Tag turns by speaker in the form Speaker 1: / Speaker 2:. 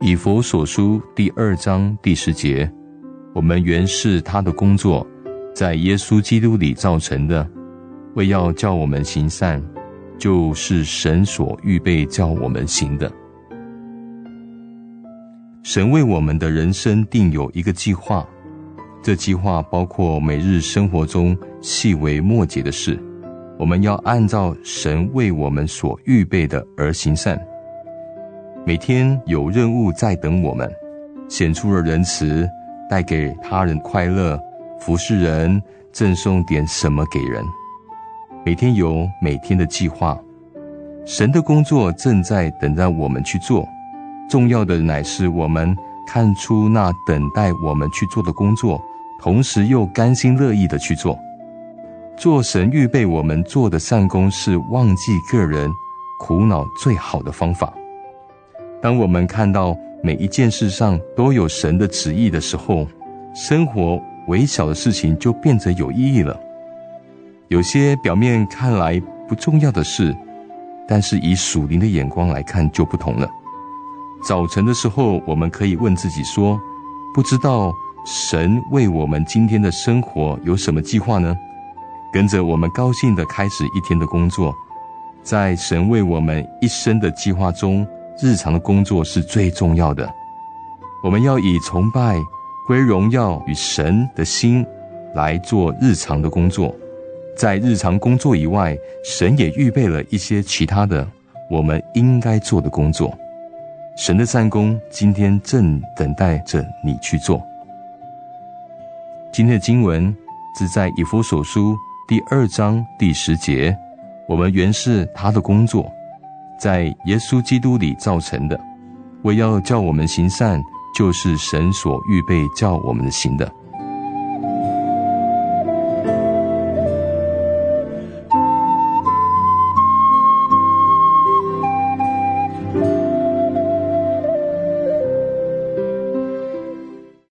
Speaker 1: 以佛所书第二章第十节我们原是他的工作在耶稣基督里造成的为要叫我们行善就是神所预备叫我们行的。神为我们的人生定有一个计划这计划包括每日生活中细微末节的事我们要按照神为我们所预备的而行善。每天有任务在等我们，显出了仁慈，带给他人快乐，服侍人，赠送点什么给人。每天有每天的计划，神的工作正在等待我们去做。重要的乃是我们看出那等待我们去做的工作，同时又甘心乐意的去做。做神预备我们做的善工，是忘记个人苦恼最好的方法。当我们看到每一件事上都有神的旨意的时候，生活微小的事情就变得有意义了。有些表面看来不重要的事，但是以属灵的眼光来看就不同了。早晨的时候，我们可以问自己说：“不知道神为我们今天的生活有什么计划呢？”跟着我们高兴地开始一天的工作，在神为我们一生的计划中。日常的工作是最重要的，我们要以崇拜、归荣耀与神的心来做日常的工作。在日常工作以外，神也预备了一些其他的我们应该做的工作。神的善工今天正等待着你去做。今天的经文是在以弗所书第二章第十节，我们原是他的工作。在耶稣基督里造成的，为要叫我们行善，就是神所预备叫我们行的。